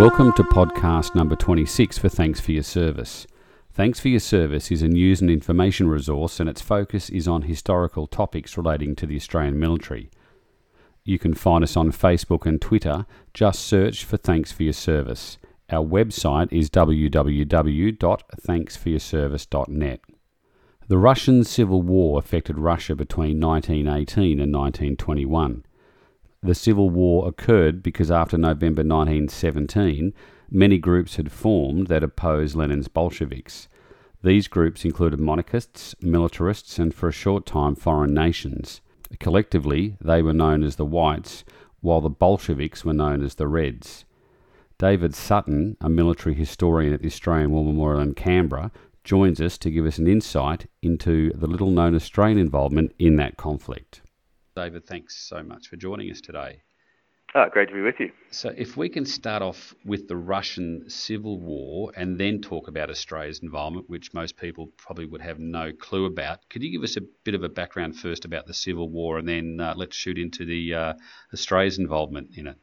Welcome to podcast number 26 for Thanks for Your Service. Thanks for Your Service is a news and information resource and its focus is on historical topics relating to the Australian military. You can find us on Facebook and Twitter. Just search for Thanks for Your Service. Our website is www.thanksforyourservice.net. The Russian Civil War affected Russia between 1918 and 1921. The Civil War occurred because after November 1917, many groups had formed that opposed Lenin's Bolsheviks. These groups included monarchists, militarists, and for a short time foreign nations. Collectively, they were known as the Whites, while the Bolsheviks were known as the Reds. David Sutton, a military historian at the Australian War Memorial in Canberra, joins us to give us an insight into the little known Australian involvement in that conflict. David, thanks so much for joining us today. Oh, great to be with you. So, if we can start off with the Russian Civil War and then talk about Australia's involvement, which most people probably would have no clue about, could you give us a bit of a background first about the Civil War and then uh, let's shoot into the uh, Australia's involvement in it?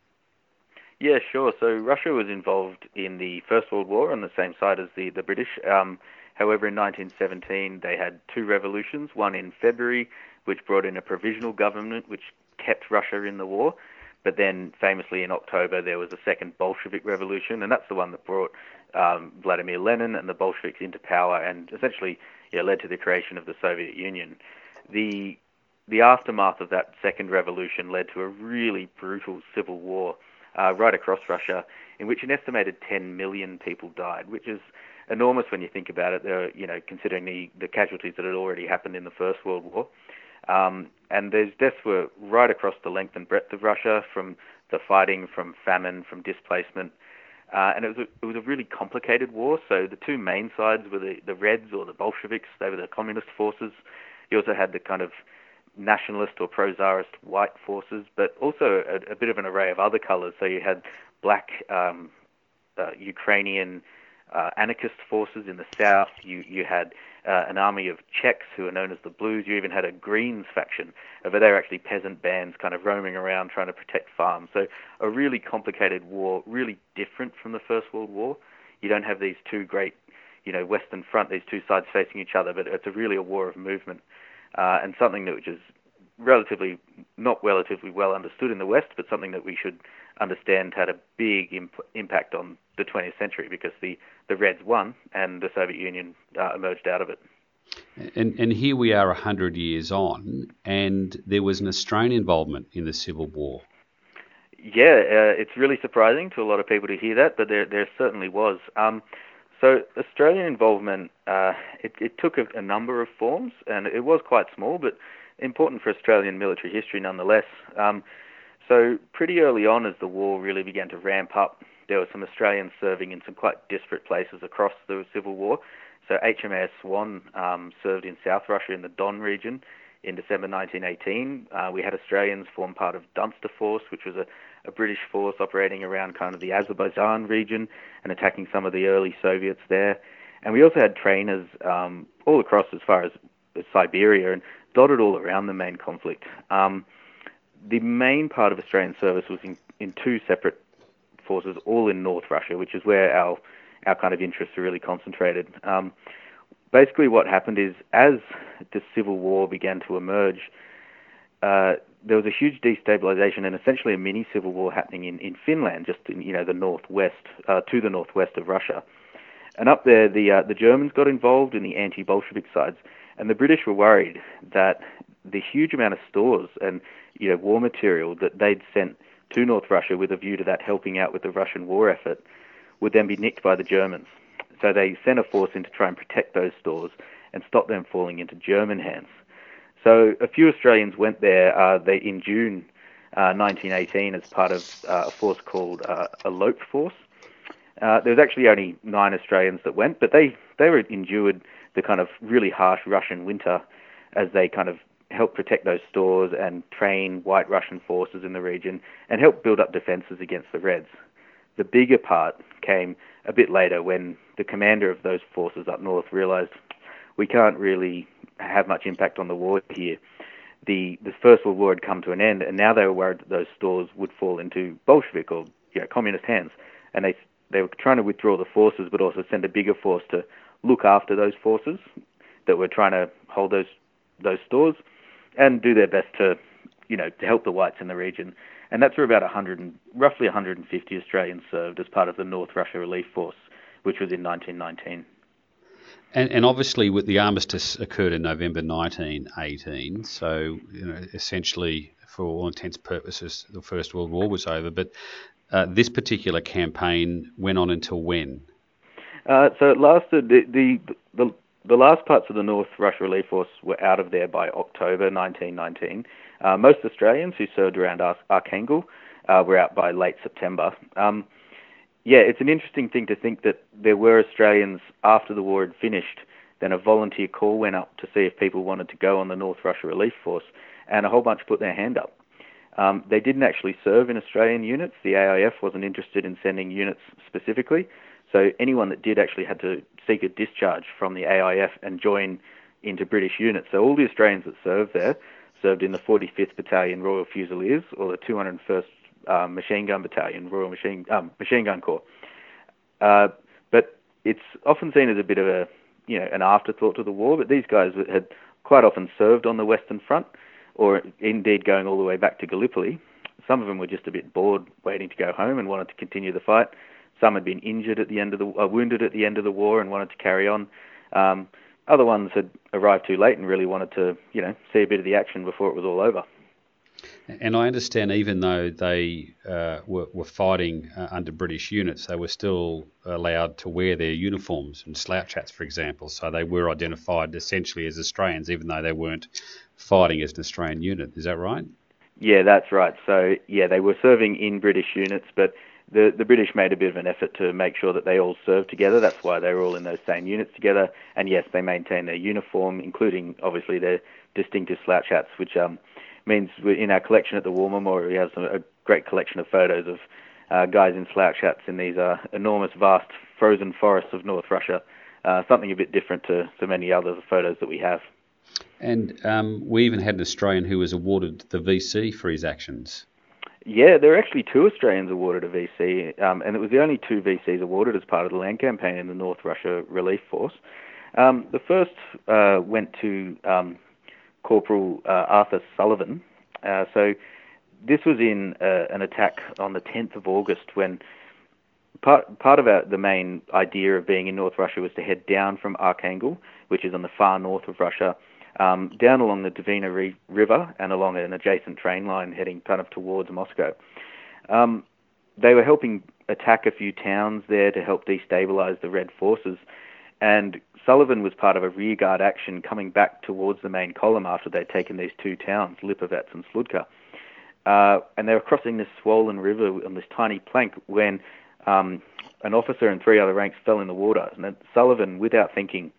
Yeah, sure. So, Russia was involved in the First World War on the same side as the, the British. Um, however, in 1917, they had two revolutions one in February which brought in a provisional government which kept Russia in the war. But then, famously, in October, there was a second Bolshevik revolution, and that's the one that brought um, Vladimir Lenin and the Bolsheviks into power and essentially yeah, led to the creation of the Soviet Union. The the aftermath of that second revolution led to a really brutal civil war uh, right across Russia, in which an estimated 10 million people died, which is enormous when you think about it. You know, considering the the casualties that had already happened in the First World War. Um, and those deaths were right across the length and breadth of Russia, from the fighting, from famine, from displacement. Uh, and it was, a, it was a really complicated war. So the two main sides were the, the Reds or the Bolsheviks, they were the communist forces. You also had the kind of nationalist or pro czarist white forces, but also a, a, bit of an array of other colors. So you had black um, uh, Ukrainian uh, anarchist forces in the south. You you had uh, an army of Czechs who are known as the Blues. You even had a Greens faction, but they were actually peasant bands kind of roaming around trying to protect farms. So a really complicated war, really different from the First World War. You don't have these two great, you know, Western Front, these two sides facing each other, but it's a really a war of movement uh, and something that which is relatively not relatively well understood in the West, but something that we should understand had a big imp- impact on the 20th century because the, the Reds won and the Soviet Union uh, emerged out of it. And, and here we are 100 years on, and there was an Australian involvement in the Civil War. Yeah, uh, it's really surprising to a lot of people to hear that, but there, there certainly was. Um, so Australian involvement, uh, it, it, took a, a, number of forms, and it was quite small, but important for Australian military history nonetheless. Um, so pretty early on, as the war really began to ramp up, there were some Australians serving in some quite disparate places across the Civil War. So HMAS Swan um, served in South Russia in the Don region in December 1918. Uh, we had Australians form part of Dunster Force, which was a, a, British force operating around kind of the Azerbaijan region and attacking some of the early Soviets there. And we also had trainers um, all across as far as, Siberia and dotted all around the main conflict. Um, the main part of Australian service was in, in two separate forces, all in North Russia, which is where our our kind of interests are really concentrated. Um, basically, what happened is as the civil war began to emerge, uh, there was a huge destabilization and essentially a mini civil war happening in, in Finland, just in you know the northwest uh, to the northwest of Russia. And up there, the uh, the Germans got involved in the anti-Bolshevik sides, and the British were worried that the huge amount of stores and you know war material that they'd sent to North Russia with a view to that helping out with the Russian war effort would then be nicked by the Germans. So they sent a force in to try and protect those stores and stop them falling into German hands. So a few Australians went there uh, they, in June uh, 1918 as part of uh, a force called uh, Elope Force. Uh, there was actually only nine Australians that went, but they, they were endured the kind of really harsh Russian winter as they kind of help protect those stores and train white Russian forces in the region and help build up defenses against the Reds. The bigger part came a bit later when the commander of those forces up north realized we can't really have much impact on the war here. The the First World War had come to an end, and now they were worried that those stores would fall into Bolshevik or you know, communist hands, and they they were trying to withdraw the forces, but also send a bigger force to look after those forces that were trying to hold those those stores and do their best to, you know, to help the whites in the region. And that's where about 100, and, roughly 150 Australians served as part of the North Russia Relief Force, which was in 1919. And, and, obviously, with the armistice occurred in November 1918, so you know, essentially, for all intents and purposes, the First World War was over. But uh, this particular campaign went on until when? Uh, so it lasted. The, the, the the last parts of the North Russia Relief Force were out of there by October 1919. Uh, most Australians who served around Ar- uh, were out by late September. Um, yeah, it's an interesting thing to think that there were Australians after the war had finished. Then a volunteer call went up to see if people wanted to go on the North Russia Relief Force, and a whole bunch put their hand up. Um, they didn't actually serve in Australian units. The AIF wasn't interested in sending units specifically, so anyone that did actually had to seek a discharge from the AIF and join into British units. So all the Australians that served there served in the 45th Battalion Royal Fusiliers or the 201st um, Machine Gun Battalion, Royal Machine um, Machine Gun Corps. Uh, but it's often seen as a bit of a you know an afterthought to the war. But these guys had quite often served on the Western Front, or indeed going all the way back to Gallipoli. Some of them were just a bit bored, waiting to go home, and wanted to continue the fight. Some had been injured at the end of the uh, wounded at the end of the war and wanted to carry on. Um, other ones had arrived too late and really wanted to, you know, see a bit of the action before it was all over. And I understand, even though they uh, were, were, fighting uh, under British units, they were still allowed to wear their uniforms and slouch hats, for example. So they were identified essentially as Australians, even though they weren't fighting as an Australian unit. Is that right? Yeah, that's right. So yeah, they were serving in British units, but the the British made a bit of an effort to make sure that they all served together. That's why they were all in those same units together. And yes, they maintained their uniform, including obviously their distinctive slouch hats, which um, means in our collection at the War Memorial, we have some, a great collection of photos of uh, guys in slouch hats in these uh, enormous, vast frozen forests of North Russia. Uh, something a bit different to, to many other photos that we have. And um, we even had an Australian who was awarded the VC for his actions. Yeah, there are actually two Australians awarded a VC, um, and it was the only two VCs awarded as part of the land campaign in the North Russia Relief Force. Um, the first uh, went to um, Corporal uh, Arthur Sullivan. Uh, so this was in uh, an attack on the 10th of August when part part of our, the main idea of being in North Russia was to head down from Archangel, which is on the far north of Russia, um, down along the Dvina Re- River and along an adjacent train line heading kind of towards Moscow. Um, they were helping attack a few towns there to help destabilize the Red forces. And Sullivan was part of a rearguard action coming back towards the main column after they'd taken these two towns, Lipovets and Sludka. Uh, and they were crossing this swollen river on this tiny plank when um, an officer and three other ranks fell in the water. And Sullivan, without thinking,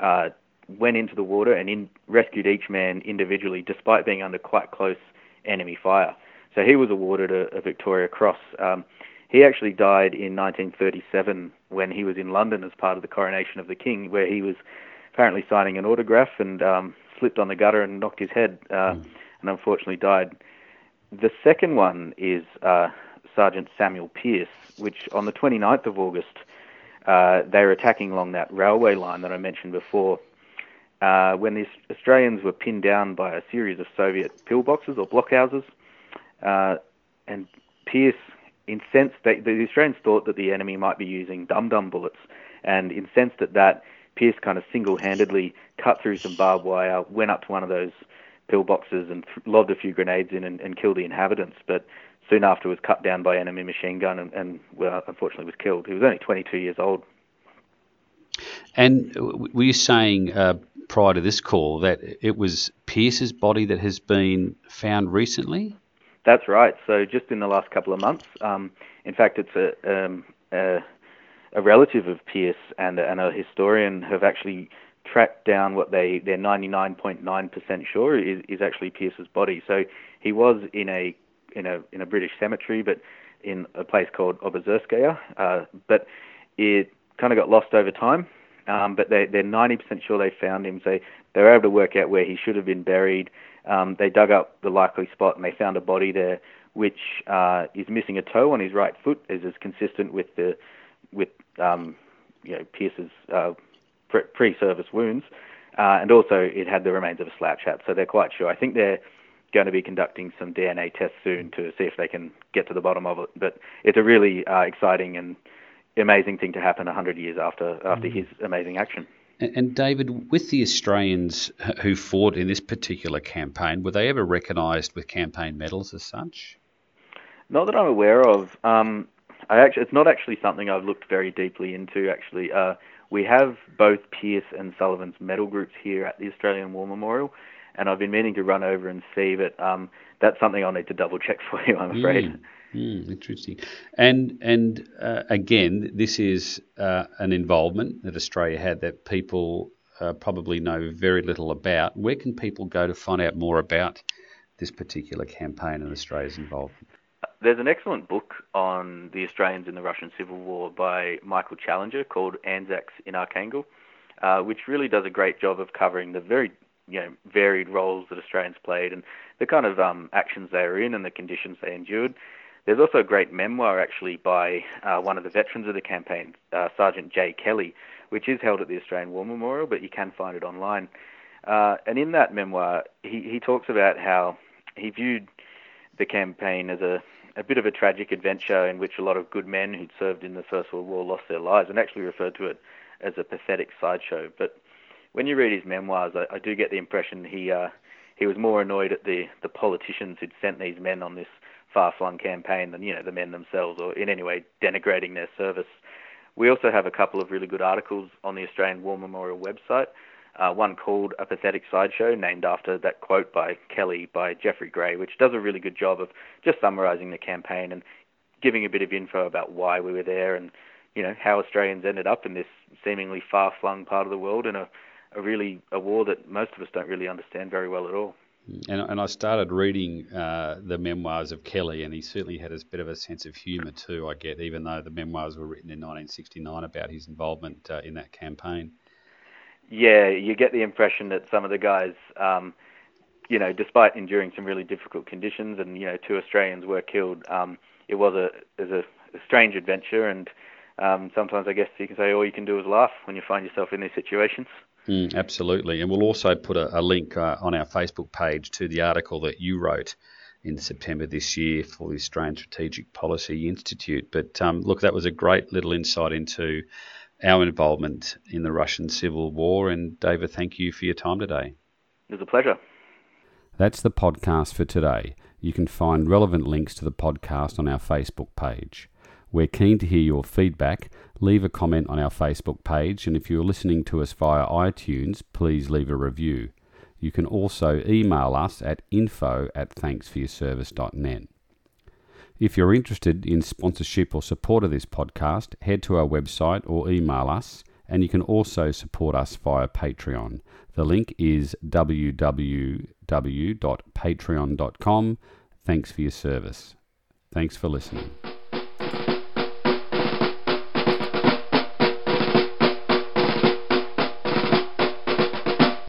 uh, went into the water and in, rescued each man individually, despite being under quite close enemy fire. So he was awarded a, a Victoria Cross. Um, he actually died in 1937 when he was in London as part of the coronation of the king, where he was apparently signing an autograph and um, slipped on the gutter and knocked his head, uh, mm. and unfortunately died. The second one is uh, Sergeant Samuel Pearse, which on the 29th of August uh, they were attacking along that railway line that I mentioned before. Uh, when the Australians were pinned down by a series of Soviet pillboxes or blockhouses, uh, and Pearse incensed that the Australians thought that the enemy might be using dum-dum bullets, and incensed at that, Pearse kind of single-handedly cut through some barbed wire, went up to one of those pillboxes and th- lobbed a few grenades in and, and, killed the inhabitants. But soon after was cut down by enemy machine gun and, and well, unfortunately was killed. He was only 22 years old. And were you saying uh, prior to this call that it was Pearse's body that has been found recently? That's right. So just in the last couple of months, um, in fact, it's a, um, a, a relative of Pearse and, and a historian have actually tracked down what they they're 99.9% sure is, is actually Pearse's body. So he was in a in a in a British cemetery, but in a place called Obozerskaya. Uh, but it kind of got lost over time. Um, but they, they're 90% sure they found him. So they were able to work out where he should have been buried. Um, they dug up the likely spot and they found a body there which uh, is missing a toe on his right foot, as is consistent with the with um, you know Pearse's uh, pre-service wounds, uh, and also it had the remains of a slouch hat. So they're quite sure. I think they're going to be conducting some DNA tests soon to see if they can get to the bottom of it. But it's a really uh, exciting and amazing thing to happen 100 years after after mm. his amazing action. And, and, David, with the Australians who fought in this particular campaign, were they ever recognised with campaign medals as such? Not that I'm aware of. Um, I actually, it's not actually something I've looked very deeply into. Actually, uh, we have both Pearse and Sullivan's medal groups here at the Australian War Memorial, and I've been meaning to run over and see, but um, that's something I'll need to double check for you. I'm afraid. Mm. Mm, interesting. And and uh, again, this is uh, an involvement that Australia had that people uh, probably know very little about. Where can people go to find out more about this particular campaign and Australia's involvement? There's an excellent book on the Australians in the Russian Civil War by Michael Challinger called Anzacs in Archangel, uh, which really does a great job of covering the very you know varied roles that Australians played and the kind of um, actions they were in and the conditions they endured. There's also a great memoir actually by uh, one of the veterans of the campaign, uh, Sergeant Jay Kelly, which is held at the Australian War Memorial, but you can find it online. Uh, and in that memoir, he, he talks about how he viewed the campaign as a, a bit of a tragic adventure in which a lot of good men who'd served in the First World War lost their lives, and actually referred to it as a pathetic sideshow. But when you read his memoirs, I, I do get the impression he uh, he was more annoyed at the the politicians who'd sent these men on this far-flung campaign than you know the men themselves, or in any way denigrating their service. We also have a couple of really good articles on the Australian War Memorial website. Uh, one called A Pathetic Sideshow, named after that quote by Kelly by Jeffrey Grey, which does a really good job of just summarising the campaign and giving a bit of info about why we were there and you know how Australians ended up in this seemingly far-flung part of the world in a, a really a war that most of us don't really understand very well at all. And, and I started reading uh, the memoirs of Kelly, and he certainly had a bit of a sense of humour too. I get, even though the memoirs were written in 1969 about his involvement uh, in that campaign. Yeah, you get the impression that some of the guys, um, you know, despite enduring some really difficult conditions, and you know, two Australians were killed. Um, it was a a, a strange adventure, and um, sometimes I guess you can say all you can do is laugh when you find yourself in these situations. Mm, absolutely. And we'll also put a, a link uh, on our Facebook page to the article that you wrote in September this year for the Australian Strategic Policy Institute. But um, look, that was a great little insight into our involvement in the Russian Civil War. And David, thank you for your time today. It was a pleasure. That's the podcast for today. You can find relevant links to the podcast on our Facebook page. We're keen to hear your feedback. Leave a comment on our Facebook page, and if you're listening to us via iTunes, please leave a review. You can also email us at info at thanksforyourservice.net. If you're interested in sponsorship or support of this podcast, head to our website or email us, and you can also support us via Patreon. The link is www.patreon.com. Thanks for your service. Thanks for listening.